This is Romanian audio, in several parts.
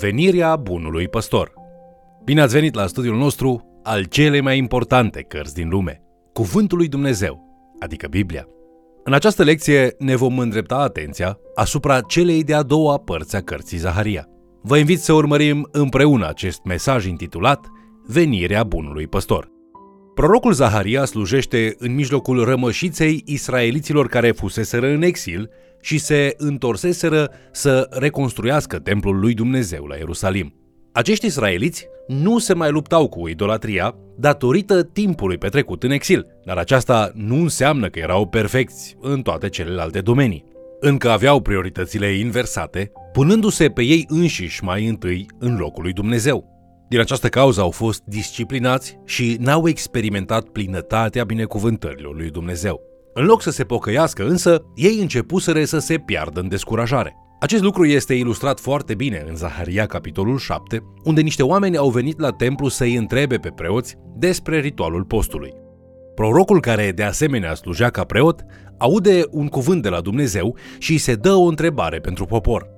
Venirea bunului păstor. Bine ați venit la studiul nostru al cele mai importante cărți din lume, Cuvântul lui Dumnezeu, adică Biblia. În această lecție ne vom îndrepta atenția asupra celei de-a doua părți a cărții Zaharia. Vă invit să urmărim împreună acest mesaj intitulat Venirea bunului păstor. Prorocul Zaharia slujește în mijlocul rămășiței israeliților care fuseseră în exil și se întorseseră să reconstruiască templul lui Dumnezeu la Ierusalim. Acești israeliți nu se mai luptau cu idolatria datorită timpului petrecut în exil, dar aceasta nu înseamnă că erau perfecți în toate celelalte domenii. Încă aveau prioritățile inversate, punându-se pe ei înșiși mai întâi în locul lui Dumnezeu. Din această cauză au fost disciplinați și n-au experimentat plinătatea binecuvântărilor lui Dumnezeu. În loc să se pocăiască însă, ei începuseră să se piardă în descurajare. Acest lucru este ilustrat foarte bine în Zaharia, capitolul 7, unde niște oameni au venit la templu să-i întrebe pe preoți despre ritualul postului. Prorocul care de asemenea slujea ca preot aude un cuvânt de la Dumnezeu și îi se dă o întrebare pentru popor.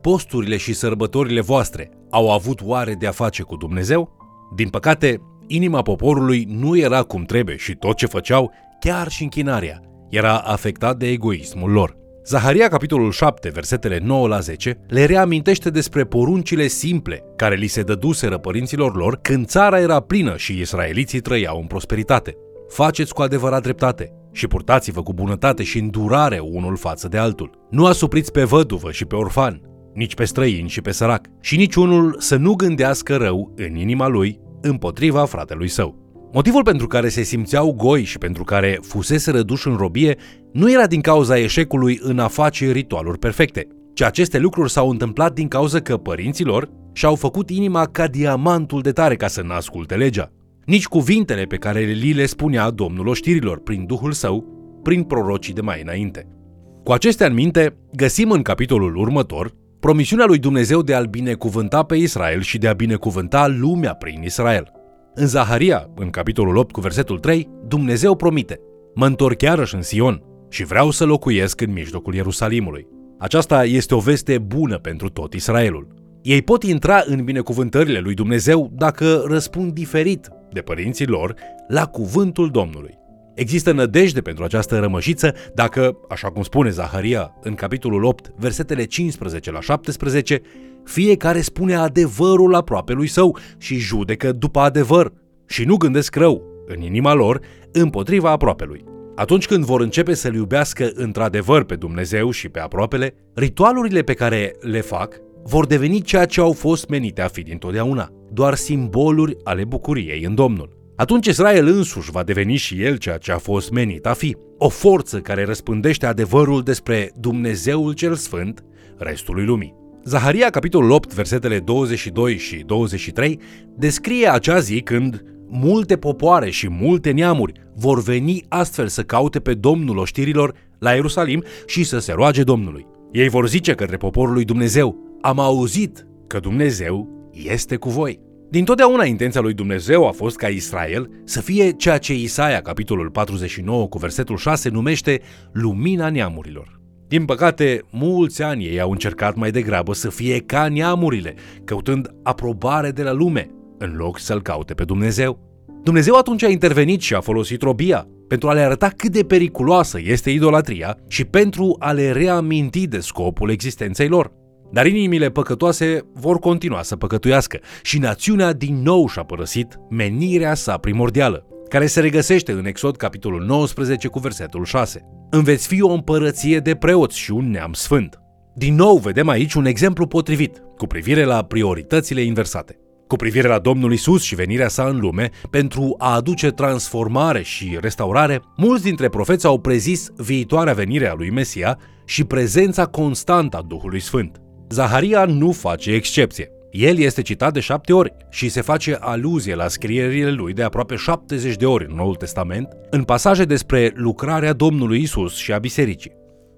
Posturile și sărbătorile voastre au avut oare de a face cu Dumnezeu? Din păcate, inima poporului nu era cum trebuie și tot ce făceau chiar și închinarea, era afectat de egoismul lor. Zaharia, capitolul 7, versetele 9 la 10, le reamintește despre poruncile simple care li se dăduseră părinților lor când țara era plină și israeliții trăiau în prosperitate. Faceți cu adevărat dreptate și purtați-vă cu bunătate și îndurare unul față de altul. Nu asupriți pe văduvă și pe orfan, nici pe străin și pe sărac, și niciunul să nu gândească rău în inima lui împotriva fratelui său. Motivul pentru care se simțeau goi și pentru care fusese răduși în robie nu era din cauza eșecului în a face ritualuri perfecte, ci aceste lucruri s-au întâmplat din cauza că părinților și-au făcut inima ca diamantul de tare ca să n-asculte legea. Nici cuvintele pe care li le spunea Domnul oștirilor prin Duhul Său, prin prorocii de mai înainte. Cu acestea în minte, găsim în capitolul următor promisiunea lui Dumnezeu de a-l binecuvânta pe Israel și de a binecuvânta lumea prin Israel. În Zaharia, în capitolul 8 cu versetul 3, Dumnezeu promite, mă întorc iarăși în Sion și vreau să locuiesc în mijlocul Ierusalimului. Aceasta este o veste bună pentru tot Israelul. Ei pot intra în binecuvântările lui Dumnezeu dacă răspund diferit de părinții lor la cuvântul Domnului. Există nădejde pentru această rămășiță dacă, așa cum spune Zaharia în capitolul 8, versetele 15 la 17, fiecare spune adevărul aproape lui său și judecă după adevăr și nu gândesc rău în inima lor împotriva aproapelui. Atunci când vor începe să-L iubească într-adevăr pe Dumnezeu și pe aproapele, ritualurile pe care le fac vor deveni ceea ce au fost menite a fi dintotdeauna, doar simboluri ale bucuriei în Domnul. Atunci Israel însuși va deveni și el ceea ce a fost menit a fi, o forță care răspândește adevărul despre Dumnezeul cel Sfânt restului lumii. Zaharia, capitolul 8, versetele 22 și 23, descrie acea zi când multe popoare și multe neamuri vor veni astfel să caute pe Domnul oștirilor la Ierusalim și să se roage Domnului. Ei vor zice către poporul lui Dumnezeu, am auzit că Dumnezeu este cu voi. Din totdeauna intenția lui Dumnezeu a fost ca Israel să fie ceea ce Isaia, capitolul 49 cu versetul 6, numește lumina neamurilor. Din păcate, mulți ani ei au încercat mai degrabă să fie ca neamurile, căutând aprobare de la lume, în loc să-L caute pe Dumnezeu. Dumnezeu atunci a intervenit și a folosit robia pentru a le arăta cât de periculoasă este idolatria și pentru a le reaminti de scopul existenței lor. Dar inimile păcătoase vor continua să păcătuiască și națiunea din nou și-a părăsit menirea sa primordială, care se regăsește în Exod capitolul 19 cu versetul 6. Înveți fi o împărăție de preoți și un neam sfânt. Din nou vedem aici un exemplu potrivit cu privire la prioritățile inversate. Cu privire la Domnul Isus și venirea sa în lume, pentru a aduce transformare și restaurare, mulți dintre profeți au prezis viitoarea venire a lui Mesia și prezența constantă a Duhului Sfânt. Zaharia nu face excepție. El este citat de șapte ori și se face aluzie la scrierile lui de aproape 70 de ori în Noul Testament, în pasaje despre lucrarea Domnului Isus și a bisericii.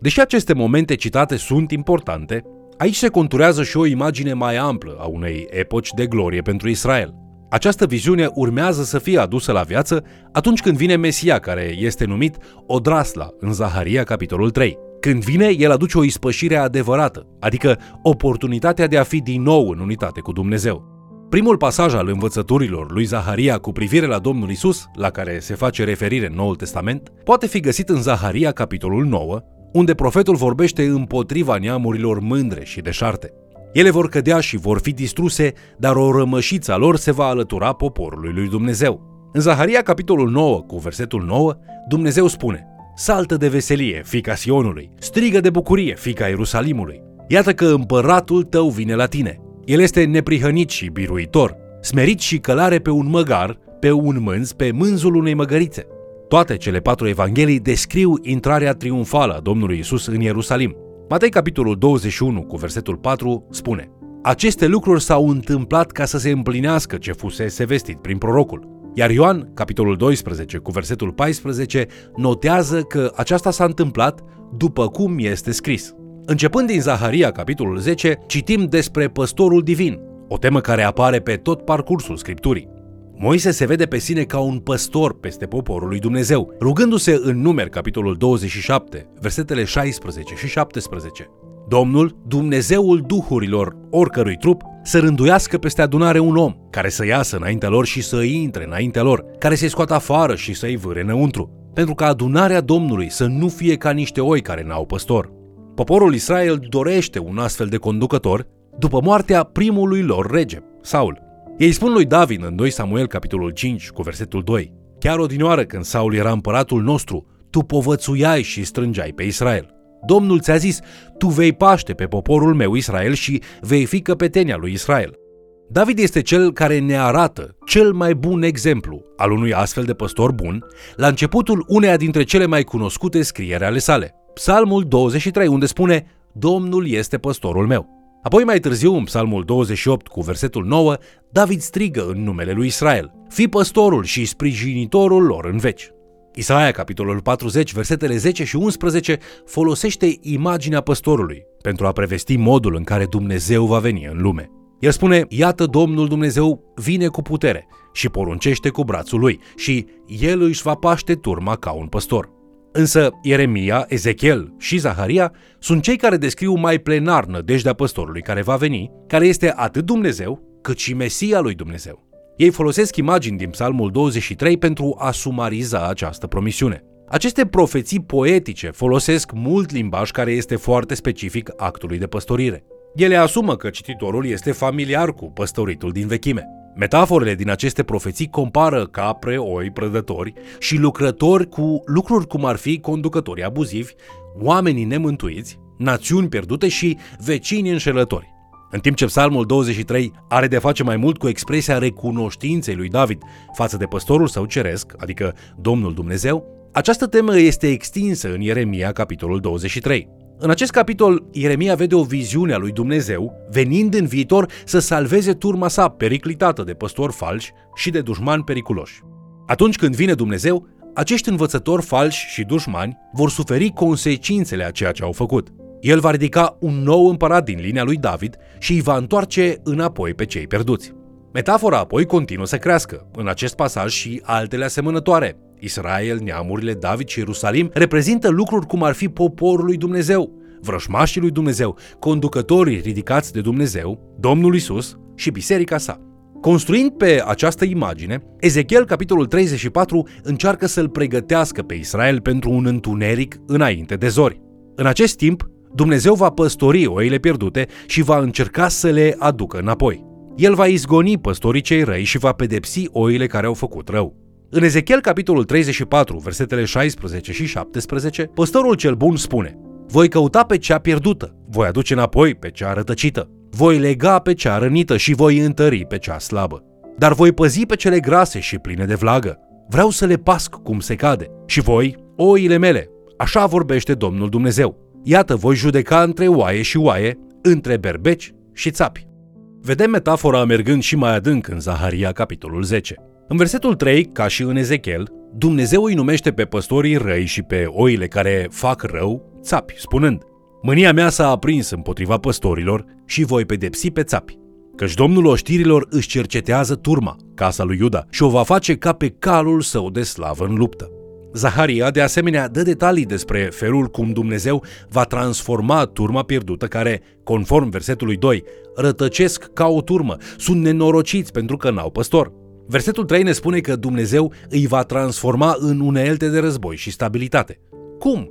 Deși aceste momente citate sunt importante, aici se conturează și o imagine mai amplă a unei epoci de glorie pentru Israel. Această viziune urmează să fie adusă la viață atunci când vine Mesia, care este numit Odrasla în Zaharia, capitolul 3. Când vine, el aduce o ispășire adevărată, adică oportunitatea de a fi din nou în unitate cu Dumnezeu. Primul pasaj al învățăturilor lui Zaharia cu privire la Domnul Isus, la care se face referire în Noul Testament, poate fi găsit în Zaharia, capitolul 9, unde profetul vorbește împotriva neamurilor mândre și deșarte. Ele vor cădea și vor fi distruse, dar o rămășiță a lor se va alătura poporului lui Dumnezeu. În Zaharia, capitolul 9, cu versetul 9, Dumnezeu spune Saltă de veselie, fica Sionului, strigă de bucurie, fica Ierusalimului. Iată că împăratul tău vine la tine. El este neprihănit și biruitor, smerit și călare pe un măgar, pe un mânz, pe mânzul unei măgărițe. Toate cele patru evanghelii descriu intrarea triumfală a Domnului Isus în Ierusalim. Matei, capitolul 21, cu versetul 4, spune Aceste lucruri s-au întâmplat ca să se împlinească ce fusese vestit prin prorocul. Iar Ioan, capitolul 12, cu versetul 14, notează că aceasta s-a întâmplat după cum este scris. Începând din Zaharia, capitolul 10, citim despre păstorul divin, o temă care apare pe tot parcursul Scripturii. Moise se vede pe sine ca un păstor peste poporul lui Dumnezeu, rugându-se în numer capitolul 27, versetele 16 și 17. Domnul, Dumnezeul duhurilor oricărui trup, să rânduiască peste adunare un om, care să iasă înaintea lor și să intre înaintea lor, care să-i scoată afară și să-i vâre înăuntru, pentru ca adunarea Domnului să nu fie ca niște oi care n-au păstor. Poporul Israel dorește un astfel de conducător după moartea primului lor rege, Saul. Ei spun lui David în 2 Samuel capitolul 5 cu versetul 2 Chiar odinioară când Saul era împăratul nostru, tu povățuiai și strângeai pe Israel. Domnul ți-a zis, tu vei paște pe poporul meu Israel și vei fi căpetenia lui Israel. David este cel care ne arată cel mai bun exemplu al unui astfel de păstor bun la începutul uneia dintre cele mai cunoscute scriere ale sale, Psalmul 23, unde spune Domnul este păstorul meu. Apoi mai târziu, în Psalmul 28 cu versetul 9, David strigă în numele lui Israel, Fi păstorul și sprijinitorul lor în veci. Isaia, capitolul 40, versetele 10 și 11, folosește imaginea păstorului pentru a prevesti modul în care Dumnezeu va veni în lume. El spune, iată Domnul Dumnezeu vine cu putere și poruncește cu brațul lui și el își va paște turma ca un păstor. Însă Ieremia, Ezechiel și Zaharia sunt cei care descriu mai plenar nădejdea păstorului care va veni, care este atât Dumnezeu cât și Mesia lui Dumnezeu. Ei folosesc imagini din Psalmul 23 pentru a sumariza această promisiune. Aceste profeții poetice folosesc mult limbaj care este foarte specific actului de păstorire. Ele asumă că cititorul este familiar cu păstoritul din vechime. Metaforele din aceste profeții compară capre, oi, prădători și lucrători cu lucruri cum ar fi conducători abuzivi, oamenii nemântuiți, națiuni pierdute și vecini înșelători. În timp ce Psalmul 23 are de face mai mult cu expresia recunoștinței lui David față de păstorul său ceresc, adică Domnul Dumnezeu, această temă este extinsă în Ieremia, capitolul 23. În acest capitol, Ieremia vede o viziune a lui Dumnezeu, venind în viitor să salveze turma sa periclitată de păstori falși și de dușmani periculoși. Atunci când vine Dumnezeu, acești învățători falși și dușmani vor suferi consecințele a ceea ce au făcut. El va ridica un nou împărat din linia lui David și îi va întoarce înapoi pe cei pierduți. Metafora apoi continuă să crească, în acest pasaj și altele asemănătoare. Israel, neamurile, David și Ierusalim reprezintă lucruri cum ar fi poporul lui Dumnezeu, vrășmașii lui Dumnezeu, conducătorii ridicați de Dumnezeu, Domnul Isus și biserica sa. Construind pe această imagine, Ezechiel, capitolul 34, încearcă să-l pregătească pe Israel pentru un întuneric înainte de zori. În acest timp, Dumnezeu va păstori oile pierdute și va încerca să le aducă înapoi. El va izgoni păstorii cei răi și va pedepsi oile care au făcut rău. În Ezechiel, capitolul 34, versetele 16 și 17, păstorul cel bun spune Voi căuta pe cea pierdută, voi aduce înapoi pe cea rătăcită, voi lega pe cea rănită și voi întări pe cea slabă. Dar voi păzi pe cele grase și pline de vlagă. Vreau să le pasc cum se cade. Și voi, oile mele, așa vorbește Domnul Dumnezeu. Iată, voi judeca între oaie și oaie, între berbeci și țapi. Vedem metafora mergând și mai adânc în Zaharia, capitolul 10. În versetul 3, ca și în Ezechiel, Dumnezeu îi numește pe păstorii răi și pe oile care fac rău țapi, spunând Mânia mea s-a aprins împotriva păstorilor și voi pedepsi pe țapi. Căci Domnul oștirilor își cercetează turma, casa lui Iuda, și o va face ca pe calul său de slavă în luptă. Zaharia, de asemenea, dă detalii despre felul cum Dumnezeu va transforma turma pierdută care, conform versetului 2, rătăcesc ca o turmă, sunt nenorociți pentru că n-au păstor. Versetul 3 ne spune că Dumnezeu îi va transforma în unelte de război și stabilitate. Cum?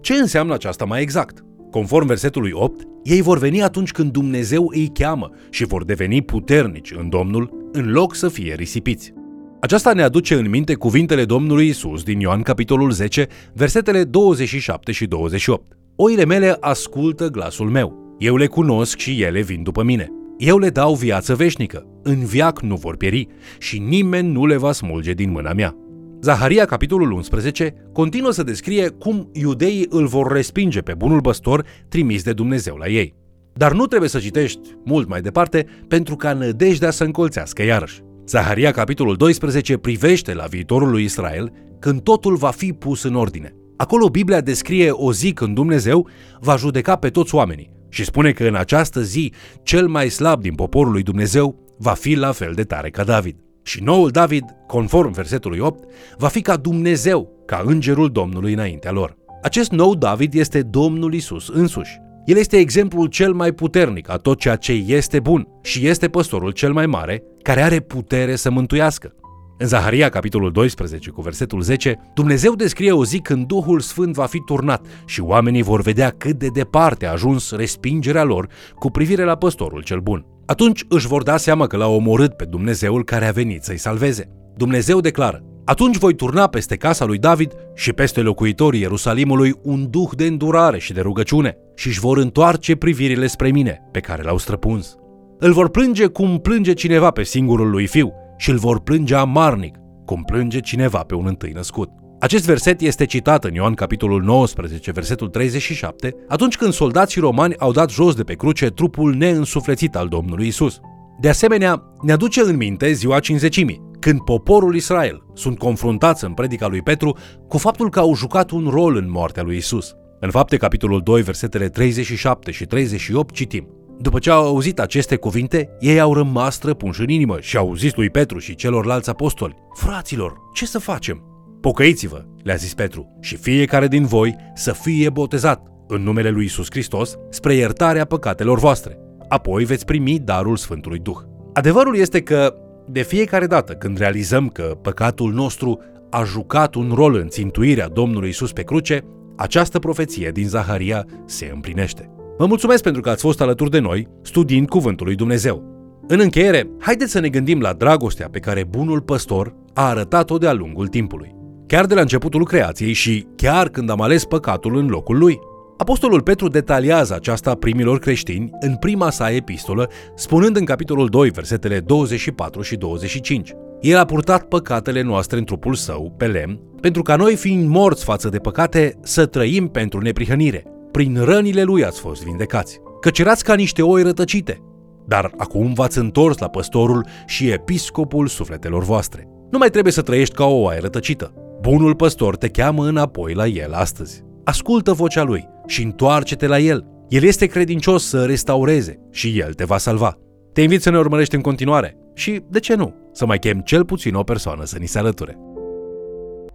Ce înseamnă aceasta mai exact? Conform versetului 8, ei vor veni atunci când Dumnezeu îi cheamă și vor deveni puternici în Domnul în loc să fie risipiți. Aceasta ne aduce în minte cuvintele Domnului Isus din Ioan capitolul 10, versetele 27 și 28. Oile mele ascultă glasul meu. Eu le cunosc și ele vin după mine. Eu le dau viață veșnică. În viac nu vor pieri și nimeni nu le va smulge din mâna mea. Zaharia, capitolul 11, continuă să descrie cum iudeii îl vor respinge pe bunul păstor trimis de Dumnezeu la ei. Dar nu trebuie să citești mult mai departe pentru ca nădejdea să încolțească iarăși. Zaharia, capitolul 12, privește la viitorul lui Israel când totul va fi pus în ordine. Acolo Biblia descrie o zi când Dumnezeu va judeca pe toți oamenii și spune că în această zi cel mai slab din poporul lui Dumnezeu va fi la fel de tare ca David. Și noul David, conform versetului 8, va fi ca Dumnezeu, ca îngerul Domnului înaintea lor. Acest nou David este Domnul Isus însuși. El este exemplul cel mai puternic a tot ceea ce este bun și este păstorul cel mai mare care are putere să mântuiască. În Zaharia, capitolul 12, cu versetul 10, Dumnezeu descrie o zi când Duhul Sfânt va fi turnat și oamenii vor vedea cât de departe a ajuns respingerea lor cu privire la păstorul cel bun. Atunci își vor da seama că l-a omorât pe Dumnezeul care a venit să-i salveze. Dumnezeu declară, atunci voi turna peste casa lui David și peste locuitorii Ierusalimului un duh de îndurare și de rugăciune și își vor întoarce privirile spre mine, pe care l-au străpuns. Îl vor plânge cum plânge cineva pe singurul lui fiu și îl vor plânge amarnic, cum plânge cineva pe un întâi născut. Acest verset este citat în Ioan capitolul 19, versetul 37, atunci când soldații romani au dat jos de pe cruce trupul neînsuflețit al Domnului Isus. De asemenea, ne aduce în minte ziua cinzecimii, când poporul Israel sunt confruntați în predica lui Petru cu faptul că au jucat un rol în moartea lui Isus. În fapte, capitolul 2, versetele 37 și 38 citim. După ce au auzit aceste cuvinte, ei au rămas străpunși în inimă și au zis lui Petru și celorlalți apostoli, Fraților, ce să facem? Pocăiți-vă, le-a zis Petru, și fiecare din voi să fie botezat în numele lui Isus Hristos spre iertarea păcatelor voastre. Apoi veți primi darul Sfântului Duh. Adevărul este că de fiecare dată când realizăm că păcatul nostru a jucat un rol în țintuirea Domnului Isus pe cruce, această profeție din Zaharia se împlinește. Vă mulțumesc pentru că ați fost alături de noi studiind Cuvântul lui Dumnezeu. În încheiere, haideți să ne gândim la dragostea pe care bunul păstor a arătat-o de-a lungul timpului. Chiar de la începutul creației și chiar când am ales păcatul în locul lui. Apostolul Petru detaliază aceasta primilor creștini în prima sa epistolă, spunând în capitolul 2, versetele 24 și 25. El a purtat păcatele noastre în trupul său, pe lemn, pentru ca noi, fiind morți față de păcate, să trăim pentru neprihănire. Prin rănile lui ați fost vindecați. Căci erați ca niște oi rătăcite. Dar acum v-ați întors la păstorul și episcopul sufletelor voastre. Nu mai trebuie să trăiești ca o oaie rătăcită. Bunul păstor te cheamă înapoi la el astăzi. Ascultă vocea lui și întoarce-te la el. El este credincios să restaureze și el te va salva. Te invit să ne urmărești în continuare și, de ce nu, să mai chem cel puțin o persoană să ni se alăture.